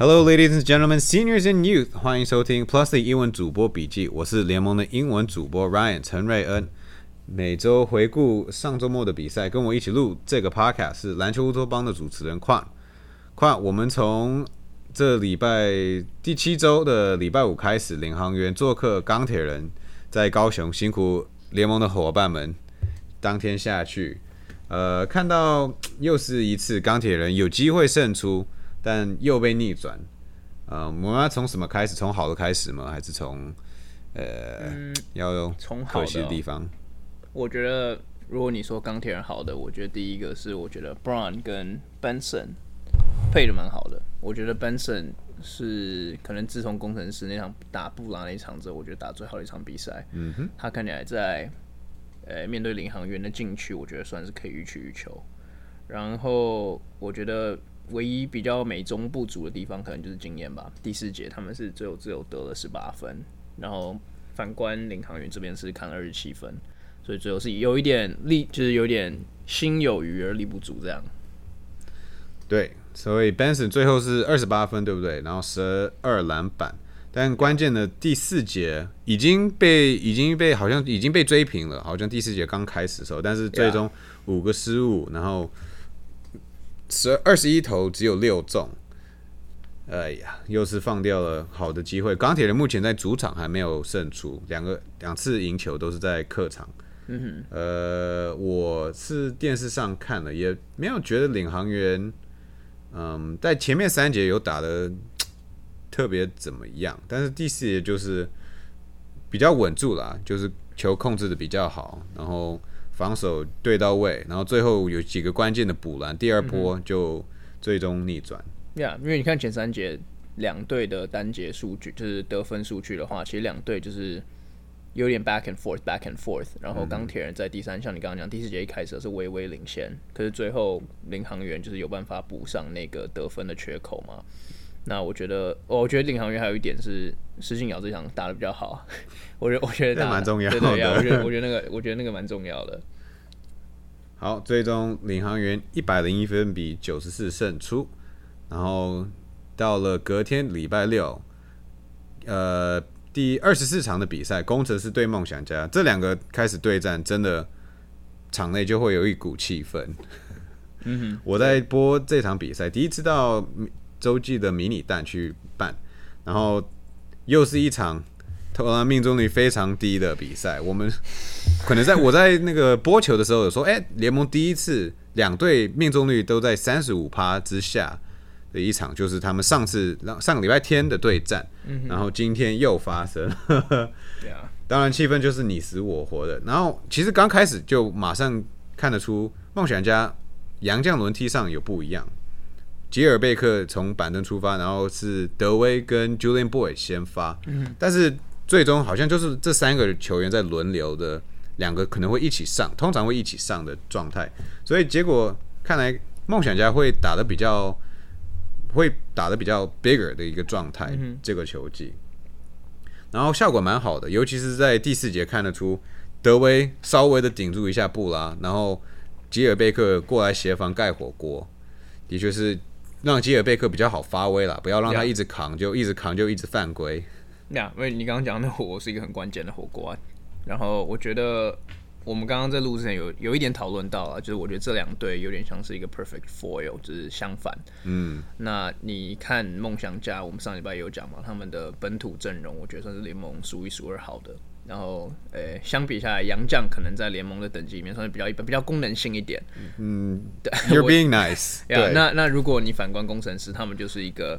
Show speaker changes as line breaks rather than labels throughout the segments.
Hello, ladies and gentlemen, seniors and youth，欢迎收听 Plus 的英文主播笔记。我是联盟的英文主播 Ryan 陈瑞恩。每周回顾上周末的比赛，跟我一起录这个 Podcast 是篮球乌托邦的主持人矿矿。我们从这礼拜第七周的礼拜五开始，领航员做客钢铁人，在高雄辛苦联盟的伙伴们。当天下去，呃，看到又是一次钢铁人有机会胜出。但又被逆转，呃，我们要从什么开始？从好的开始吗？还是从呃，要
从
可惜的地方？
我觉得，如果你说钢铁人好的，我觉得第一个是我觉得 Brown 跟 Benson 配的蛮好的。我觉得 Benson 是可能自从工程师那场打布拉那一场之后，我觉得打最好的一场比赛。
嗯哼，
他看起来在呃面对领航员的禁区，我觉得算是可以予取予求。然后我觉得。唯一比较美中不足的地方，可能就是经验吧。第四节他们是最后只有得了十八分，然后反观领航员这边是看了二十七分，所以最后是有一点力，就是有点心有余而力不足这样。
对，所以 Benson 最后是二十八分，对不对？然后十二篮板，但关键的第四节已经被已经被好像已经被追平了，好像第四节刚开始的时候，但是最终五个失误，然后。十二十一投只有六中，哎呀，又是放掉了好的机会。钢铁人目前在主场还没有胜出，两个两次赢球都是在客场。
嗯哼，
呃，我是电视上看了，也没有觉得领航员，嗯，在前面三节有打的 特别怎么样，但是第四节就是比较稳住了，就是球控制的比较好，然后。防守对到位，然后最后有几个关键的补篮，第二波就最终逆转。
呀，因为你看前三节两队的单节数据，就是得分数据的话，其实两队就是有点 back and forth，back and forth。然后钢铁人在第三，像你刚刚讲，第四节一开始是微微领先，可是最后领航员就是有办法补上那个得分的缺口嘛。那我觉得，我觉得领航员还有一点是石信尧这场打的比较好，我觉得我觉得
蛮重要的，
对对，我觉得 我觉得那个我觉得那个蛮重要的。
好，最终领航员一百零一分比九十四胜出，然后到了隔天礼拜六，呃，第二十四场的比赛，工程师对梦想家这两个开始对战，真的场内就会有一股气氛。
嗯哼，
我在播这场比赛，第一次到。洲际的迷你蛋去办，然后又是一场投篮命中率非常低的比赛。我们可能在我在那个播球的时候有说，哎，联盟第一次两队命中率都在三十五趴之下的一场，就是他们上次上个礼拜天的对战。然后今天又发生，
对啊，
当然气氛就是你死我活的。然后其实刚开始就马上看得出梦想家杨将轮替上有不一样。吉尔贝克从板凳出发，然后是德威跟 Julian Boy 先发，但是最终好像就是这三个球员在轮流的，两个可能会一起上，通常会一起上的状态，所以结果看来梦想家会打的比较，会打的比较 bigger 的一个状态，这个球技，然后效果蛮好的，尤其是在第四节看得出德威稍微的顶住一下布拉，然后吉尔贝克过来协防盖火锅，的确是。让吉尔贝克比较好发威了，不要让他一直扛，就一直扛，就一直犯规。
那因为你刚刚讲的火锅是一个很关键的火锅，啊然后我觉得我们刚刚在录之前有有一点讨论到了，就是我觉得这两队有点像是一个 perfect foil，就是相反。
嗯，
那你看梦想家，我们上礼拜有讲嘛，他们的本土阵容，我觉得算是联盟数一数二好的。然后，呃，相比下来，杨将可能在联盟的等级里面算是比较一般，比较功能性一点。
嗯，对，You're being nice。对，
那那如果你反观工程师，他们就是一个，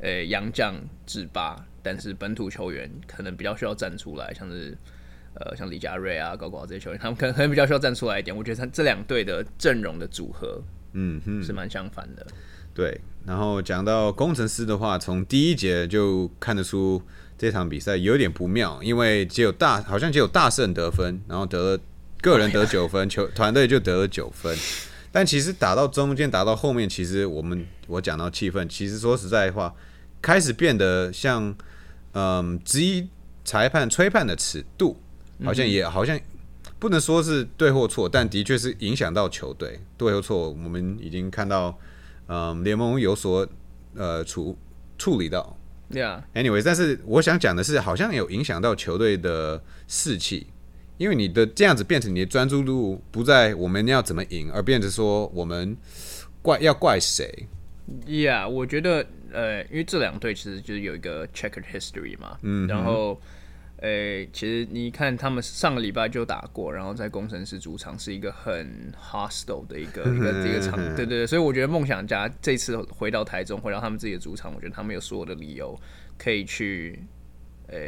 呃，杨将制霸，但是本土球员可能比较需要站出来，像是，呃，像李佳瑞啊、高国豪这些球员，他们可能可能比较需要站出来一点。我觉得他这两队的阵容的组合，
嗯，
是蛮相反的。
对，然后讲到工程师的话，从第一节就看得出。这场比赛有点不妙，因为只有大好像只有大胜得分，然后得了个人得九分，球团队就得了九分。但其实打到中间，打到后面，其实我们我讲到气氛，其实说实在话，开始变得像嗯，质疑裁判吹判的尺度，好像也好像不能说是对或错，但的确是影响到球队对或错。我们已经看到嗯，联盟有所呃处。处理到。Yeah，Anyway，但是我想讲的是，好像有影响到球队的士气，因为你的这样子变成你的专注度不在我们要怎么赢，而变成说我们怪要怪谁。
Yeah，我觉得呃，因为这两队其实就是有一个 checkered history 嘛，嗯，然后呃，其实你看他们上个礼拜就打过，然后在工程师主场是一个很 hostile 的一个 一个一个场，对对对，所以我觉得梦想家这次回到台中，回到他们自己的主场，我觉得他们有所有的理由可以去，呃。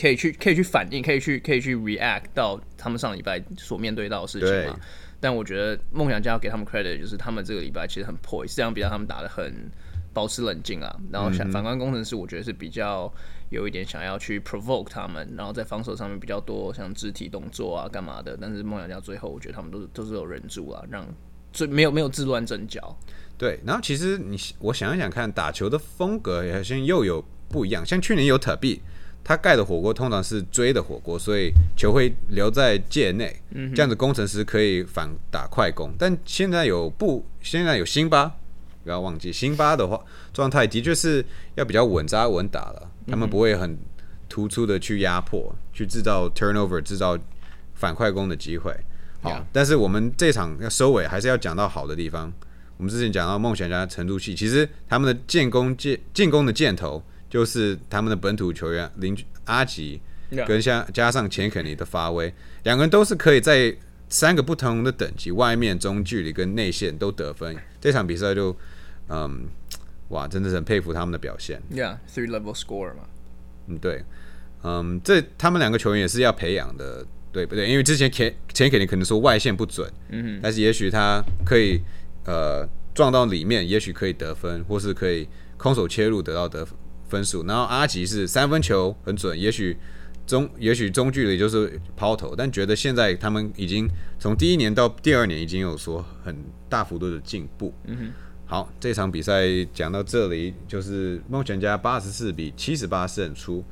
可以去，可以去反应，可以去，可以去 react 到他们上礼拜所面对到的事情嘛。但我觉得梦想家要给他们 credit，就是他们这个礼拜其实很 poise，这场比赛他们打的很保持冷静啊。然后想反观工程师，我觉得是比较有一点想要去 provoke 他们，然后在防守上面比较多像肢体动作啊干嘛的。但是梦想家最后我觉得他们都是都是有忍住啊，让最没有没有自乱阵脚。
对，然后其实你我想一想看，打球的风格好像又有不一样。像去年有特币，他盖的火锅通常是追的火锅，所以球会留在界内，这样子工程师可以反打快攻。但现在有不，现在有辛巴，不要忘记辛巴的话状态的确是要比较稳扎稳打了，他们不会很突出的去压迫，去制造 turnover，制造反快攻的机会。好
Yeah
但是我们这场要收尾，还是要讲到好的地方。我们之前讲到梦想家程度器，其实他们的建攻箭进攻的箭头就是他们的本土球员邻居阿吉跟加加上钱肯尼的发威，两个人都是可以在三个不同的等级，外面、中距离跟内线都得分。这场比赛就，嗯，哇，真的是很佩服他们的表现。
Yeah，three level score 嘛。
嗯，对，嗯，这他们两个球员也是要培养的，对不对？因为之前前前肯定可能说外线不准，嗯但是也许他可以呃撞到里面，也许可以得分，或是可以空手切入得到得分数。然后阿吉是三分球很准，也许中也许中距离就是抛投，但觉得现在他们已经从第一年到第二年已经有说很大幅度的进步。嗯哼。好，这场比赛讲到这里，就是梦想家八十四比七十八胜出。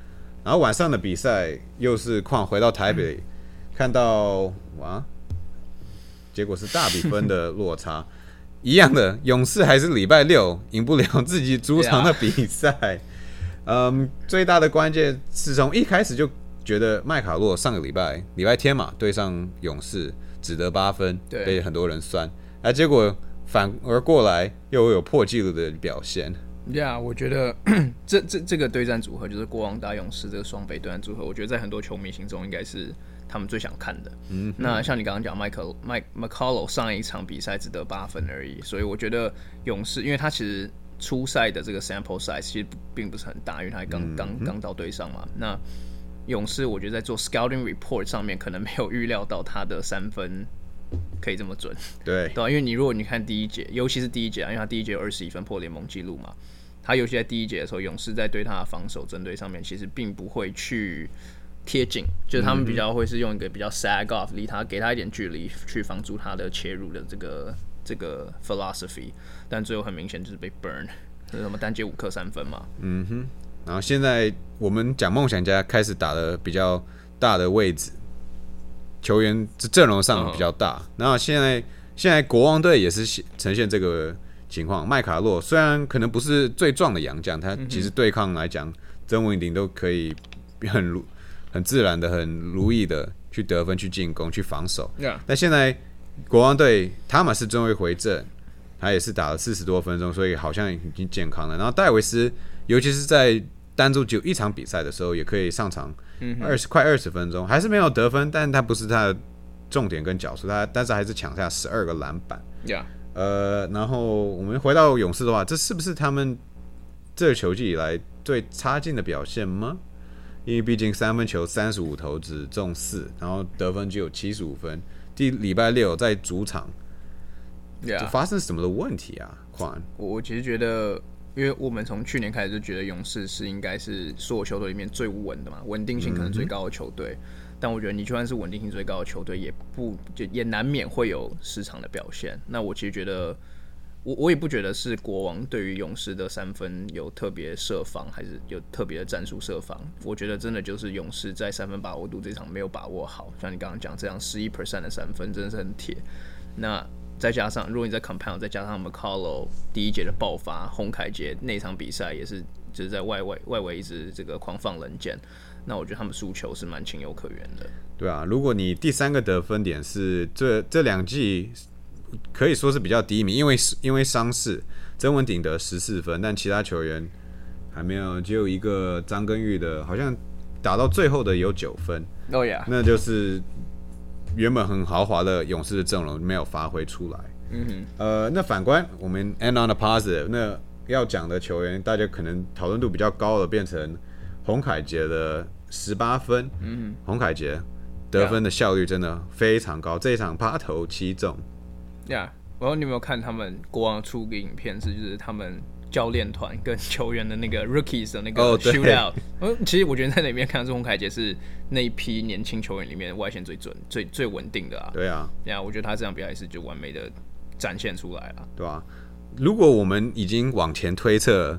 然后晚上的比赛又是况回到台北，看到哇，结果是大比分的落差。一样的，勇士还是礼拜六赢不了自己主场的比赛。嗯，最大的关键是从一开始就觉得麦卡洛上个礼拜礼拜天嘛对上勇士只得八分，
对
被很多人酸，啊结果反而过来又有破纪录的表现。
Yeah，我觉得 这这这个对战组合就是国王打勇士这个双北对战组合，我觉得在很多球迷心中应该是他们最想看的。嗯，那像你刚刚讲，麦克麦 McCullough 上一场比赛只得八分而已，所以我觉得勇士，因为他其实初赛的这个 sample size 其实并不是很大，因为他刚刚刚到队上嘛。那勇士我觉得在做 scouting report 上面可能没有预料到他的三分可以这么准。
对，
对啊，因为你如果你看第一节，尤其是第一节啊，因为他第一节有二十一分破联盟纪录嘛，他尤其在第一节的时候，勇士在对他的防守针对上面，其实并不会去贴紧，就是他们比较会是用一个比较 sag off，离他给他一点距离，去防住他的切入的这个这个 philosophy，但最后很明显就是被 burn，就是什么单节五克三分嘛，嗯哼
然后现在我们讲梦想家开始打的比较大的位置，球员这阵容上比较大。然后现在现在国王队也是呈现这个情况。麦卡洛虽然可能不是最壮的洋将，他其实对抗来讲，曾文鼎都可以很如很自然的、很如意的去得分、去进攻、去防守。但现在国王队塔马斯终于回正，他也是打了四十多分钟，所以好像已经健康了。然后戴维斯，尤其是在单注只有一场比赛的时候，也可以上场二十、快二十分钟，还是没有得分，但他不是他的重点跟角色，他但是还是抢下十二个篮板。
，Yeah，
呃，然后我们回到勇士的话，这是不是他们这个球季以来最差劲的表现吗？因为毕竟三分球三十五投只中四，然后得分只有七十五分。第礼拜六在主场，这
Yeah，
发生什么的问题啊？宽，
我我其实觉得，因为我们从去年开始就觉得勇士是应该是所有球队里面最稳的嘛，稳定性可能最高的球队。但我觉得你就算是稳定性最高的球队，也不就也难免会有失常的表现。那我其实觉得，我我也不觉得是国王对于勇士的三分有特别设防，还是有特别的战术设防。我觉得真的就是勇士在三分把握度这场没有把握好，像你刚刚讲这样十一 percent 的三分真的是很铁。那再加上如果你在 compound，再加上他们 Carlo 第一节的爆发，洪凯杰那场比赛也是就是在外围外围一直这个狂放冷箭，那我觉得他们输球是蛮情有可原的。
对啊，如果你第三个得分点是这这两季可以说是比较低迷，因为因为伤势，曾文鼎得十四分，但其他球员还没有，只有一个张根玉的，好像打到最后的有九分，
哦呀，
那就是原本很豪华的勇士的阵容没有发挥出来。
嗯哼，
呃，那反观我们 end on a positive，那要讲的球员，大家可能讨论度比较高的，变成洪凯杰的十八分。嗯，洪凯杰得分的效率真的非常高，这一场八投七中。
呀，然后你有没有看他们国王出个影片，是就是他们教练团跟球员的那个 rookies 的那个 shootout？嗯，其实我觉得在那边看出洪凯杰是那一批年轻球员里面外线最准、最最稳定的啊。
对啊，
呀，我觉得他这场比赛是就完美的展现出来了。
对吧、如果我们已经往前推测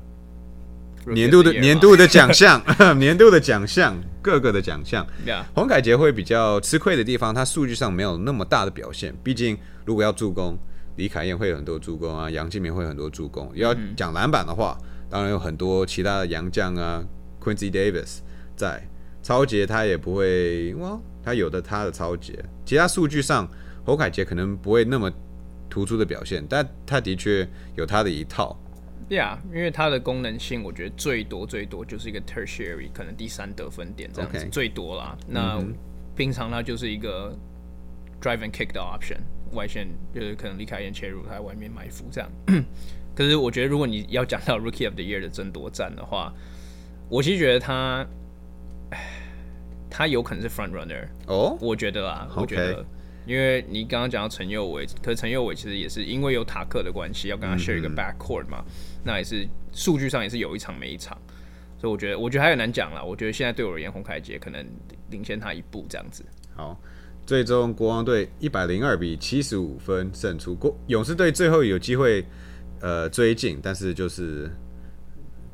年度的年度的奖项，年度的奖项，各个的奖项，
呀，
洪凯杰会比较吃亏的地方，他数据上没有那么大的表现。毕竟，如果要助攻，李凯燕会有很多助攻啊，杨敬明会有很多助攻。要讲篮板的话，当然有很多其他的洋将啊，Quincy Davis 在。超杰他也不会，哇，他有的他的超杰，其他数据上，侯凯杰可能不会那么突出的表现，但他的确有他的一套。
呀因为它的功能性，我觉得最多最多就是一个 tertiary，可能第三得分点这样子最多啦。那平常它就是一个 drive and kick 的 option，外线就是可能离开眼切入，他在外面埋伏这样。可是我觉得，如果你要讲到 Rookie of the Year 的争夺战的话，我其实觉得他，他有可能是 front runner，
哦，
我觉得啊，我觉得，因为你刚刚讲到陈佑伟，可是陈佑伟其实也是因为有塔克的关系，要跟他 share 一个 backcourt 嘛，那也是数据上也是有一场没一场，所以我觉得，我觉得还很难讲啦。我觉得现在对我而言，洪凯杰可能领先他一步这样子。
好，最终国王队一百零二比七十五分胜出。国勇士队最后有机会呃追进，但是就是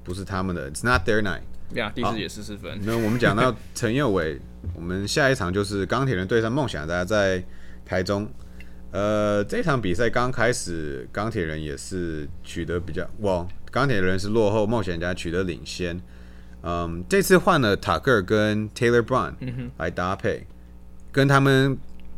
不是他们的，It's not their night。
呀，第四节十四分，
那我们讲到陈佑伟，我们下一场就是钢铁人对上梦想家在台中。呃，这场比赛刚开始，钢铁人也是取得比较，哇，钢铁人是落后，冒险家取得领先。嗯，这次换了塔克尔跟 Taylor Brown 来搭配，跟他们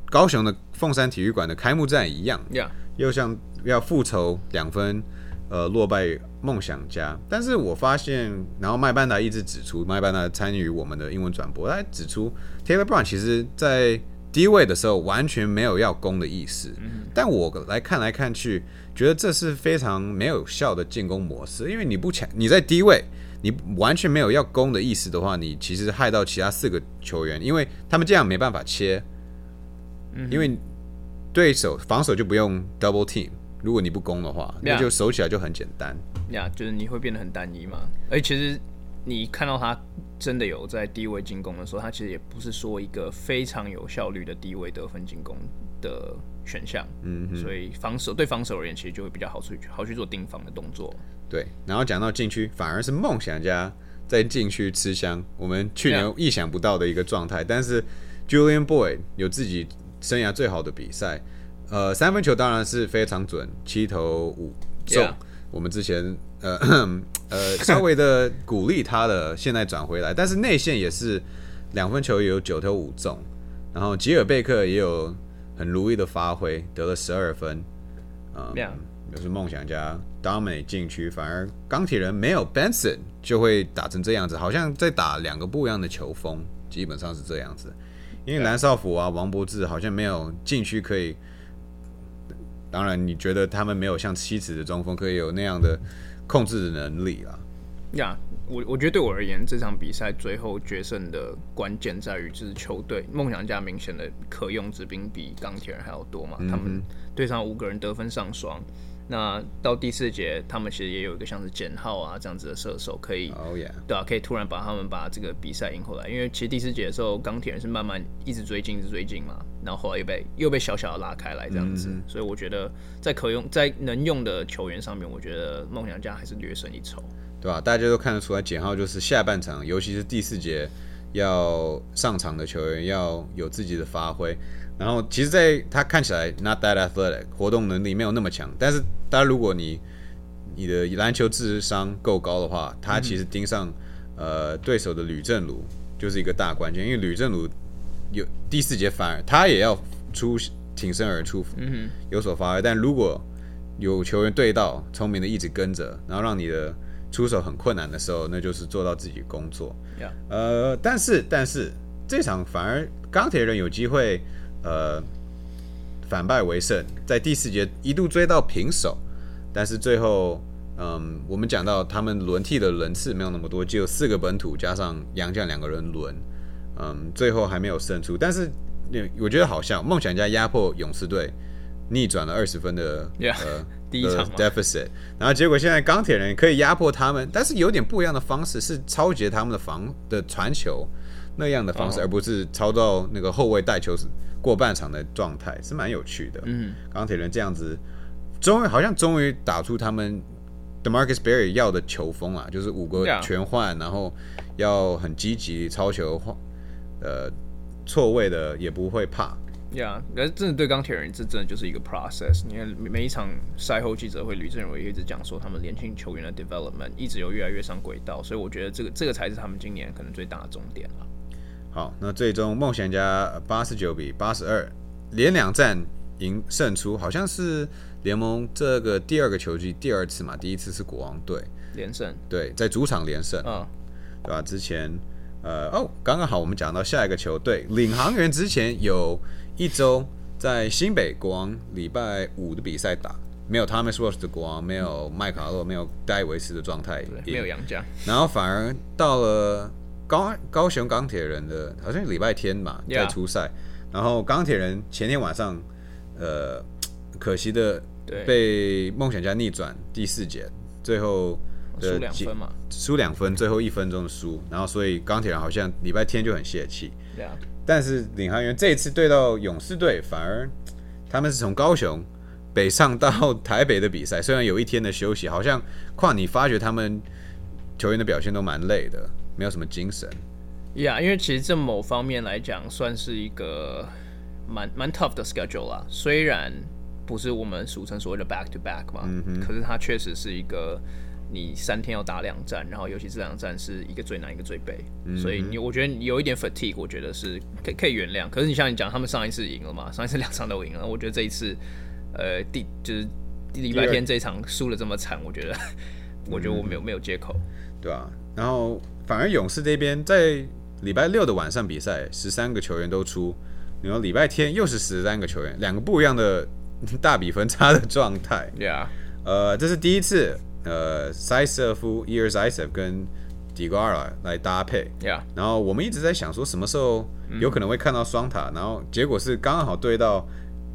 高雄的凤山体育馆的开幕战一样，
呀，
又像要复仇两分，呃，落败梦想家。但是我发现，然后麦班达一直指出，麦班达参与我们的英文转播，他指出 Taylor Brown 其实在低位的时候完全没有要攻的意思。但我来看来看去，觉得这是非常没有效的进攻模式，因为你不抢，你在低位。你完全没有要攻的意思的话，你其实害到其他四个球员，因为他们这样没办法切，因为对手防守就不用 double team，如果你不攻的话，那就守起来就很简单。
呀，就是你会变得很单一嘛。而其实你看到他真的有在低位进攻的时候，他其实也不是说一个非常有效率的低位得分进攻的选项。嗯，所以防守对防守而言，其实就会比较好去好去做盯防的动作。
对，然后讲到禁区，反而是梦想家在禁区吃香，我们去年意想不到的一个状态。但是 Julian Boyd 有自己生涯最好的比赛，呃，三分球当然是非常准，七投五中。我们之前呃 呃稍微的鼓励他的，现在转回来，但是内线也是两分球也有九投五中，然后吉尔贝克也有很如意的发挥，得了十二分。嗯就是梦想家 dominate 禁区，反而钢铁人没有 Benson 就会打成这样子，好像在打两个不一样的球风，基本上是这样子。因为蓝少辅啊、王柏志好像没有禁区可以，当然你觉得他们没有像妻子的中锋可以有那样的控制的能力啦。
呀我我觉得对我而言，这场比赛最后决胜的关键在于，就是球队梦想家明显的可用之兵比钢铁人还要多嘛，他们对上五个人得分上双。那到第四节，他们其实也有一个像是简浩啊这样子的射手，可以对啊，可以突然把他们把这个比赛赢回来。因为其实第四节的时候，钢铁人是慢慢一直追进，一直追进嘛，然后后来又被又被小小的拉开来这样子。所以我觉得在可用在能用的球员上面，我觉得梦想家还是略胜一筹。
对吧、大家都看得出来，简浩就是下半场，尤其是第四节要上场的球员要有自己的发挥。然后，其实，在他看起来 not that athletic，活动能力没有那么强。但是，当然，如果你你的篮球智商够高的话，他其实盯上呃对手的吕正儒就是一个大关键。因为吕正儒有第四节反而他也要出挺身而出，
嗯
有所发挥。但如果有球员对到，聪明的一直跟着，然后让你的出手很困难的时候，那就是做到自己工作。呃，但是但是这场反而钢铁人有机会，呃，反败为胜，在第四节一度追到平手，但是最后，嗯，我们讲到他们轮替的轮次没有那么多，只有四个本土加上杨将两个人轮，嗯，最后还没有胜出。但是我觉得好像梦想家压迫勇士队，逆转了二十分的呃
第一场
deficit，然后结果现在钢铁人可以压迫他们，但是有点不一样的方式，是超级他们的防的传球那样的方式，
哦
而不是超到那个后卫带球过半场的状态，是蛮有趣的。
嗯，
钢铁人这样子，终于好像终于打出他们 Demarcus Berry 要的球风啊，就是五个全换，然后要很积极超球换，呃，错位的也不会怕。
Yeah，可是真的对钢铁人，这真的就是一个 process。你看每每一场赛后记者会，吕正荣也一直讲说，他们年轻球员的 development 一直有越来越上轨道，所以我觉得这个这个才是他们今年可能最大的重点了。
好，那最终梦想家八十九比八十二，连两战赢胜出，好像是联盟这个第二个球季第二次嘛，第一次是国王队，
连胜，
对，在主场连胜，
嗯，
对吧？之前，呃，哦，刚刚好我们讲到下一个球队，领航员之前有一周在新北国王礼拜五的比赛打，没有 Thomas Ross 的国王，没有麦卡洛，没有戴维斯的状态
没有洋将，
然后反而到了高高雄钢铁人的，好像礼拜天吧在初赛，然后钢铁人前天晚上，呃，可惜的
对，
被梦想家逆转第四节，最后的
输两分嘛，
输两分，最后一分钟输，然后所以钢铁人好像礼拜天就很泄气，
对啊，
但是领航员这一次对到勇士队，反而他们是从高雄北上到台北的比赛，虽然有一天的休息，好像况你发觉他们球员的表现都蛮累的，没有什么精神。
呀因为其实这某方面来讲，算是一个蛮蛮 tough 的 schedule 啦。虽然不是我们俗称所谓的 back to back 嘛，可是它确实是一个你三天要打两战，然后尤其这两战是一个最难一个最背，所以你我觉得你有一点 fatigue，我觉得是可以可以原谅。可是你像你讲，他们上一次赢了嘛，上一次两场都赢了，我觉得这一次呃第就是礼拜天这一场输的这么惨，我觉得 我觉得我没有没有借口。
对啊，然后反而勇士这边在礼拜六的晚上比赛，十三个球员都出，然后礼拜天又是十三个球员，两个不一样的大比分差的状态。
Yeah，
呃，这是第一次，呃，塞瑟夫、伊尔塞瑟跟迪瓜尔来搭配。
yeah，
然后我们一直在想说什么时候有可能会看到双塔，然后结果是刚好对到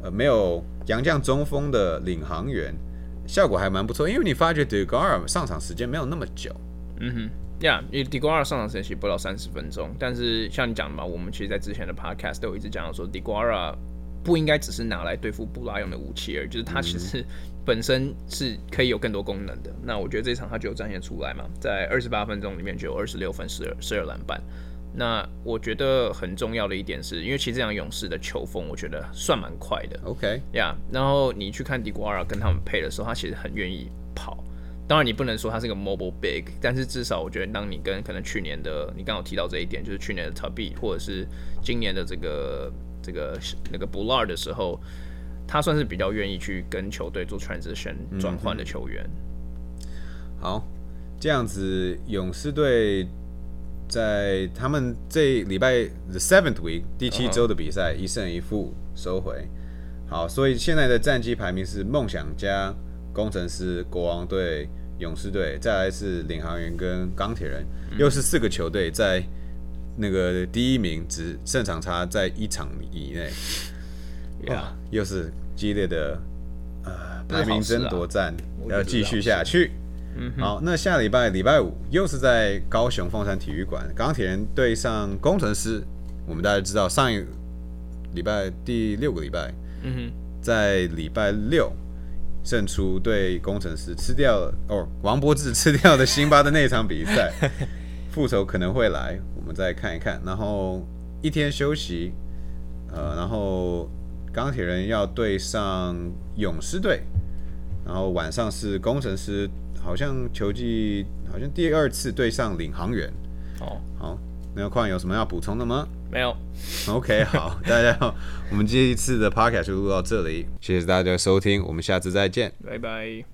呃没有洋将中锋的领航员，效果还蛮不错。因为你发觉迪瓜尔上场时间没有那么久，
嗯哼。呀，因为迪瓜尔上场时间其实不到三十分钟，但是像你讲的嘛，我们其实，在之前的 podcast 都有一直讲到说，迪瓜尔不应该只是拿来对付布拉用的武器而已，就是它其实本身是可以有更多功能的。那我觉得这场他就有展现出来嘛，在二十八分钟里面就有二十六分、十二十二篮板。那我觉得很重要的一点是，因为其实这场勇士的球风，我觉得算蛮快的。
OK，
呀然后你去看迪瓜尔跟他们配的时候，他其实很愿意跑。当然，你不能说他是个 mobile big，但是至少我觉得，当你跟可能去年的你刚好提到这一点，就是去年的 t u b y 或者是今年的这个这个那个 Bullard 的时候，他算是比较愿意去跟球队做 transition 转换的球员。
好，这样子勇士队在他们这礼拜 the seventh week 第七周的比赛一胜一负收回。好，所以现在的战绩排名是梦想家、工程师、国王队、勇士队，再来是领航员跟钢铁人，又是四个球队在那个第一名只胜场差在一场以内，
呀、
又是激烈的呃排名争夺战，要继续下去。
嗯
好，那下礼拜礼拜五又是在高雄凤山体育馆，钢铁人对上工程师。我们大家知道，上一礼拜第六个礼拜，
嗯
在礼拜六胜出对工程师吃掉了哦，王柏志吃掉的辛巴的那场比赛，复仇可能会来，我们再看一看。然后一天休息，呃，然后钢铁人要对上勇士队，然后晚上是工程师，好像球季好像第二次对上领航员。
哦，
好，那矿有什么要补充的吗
没有
，？OK，好，大家好，我们这一次的 Podcast 就录到这里，谢谢大家收听，我们下次再见。
拜拜。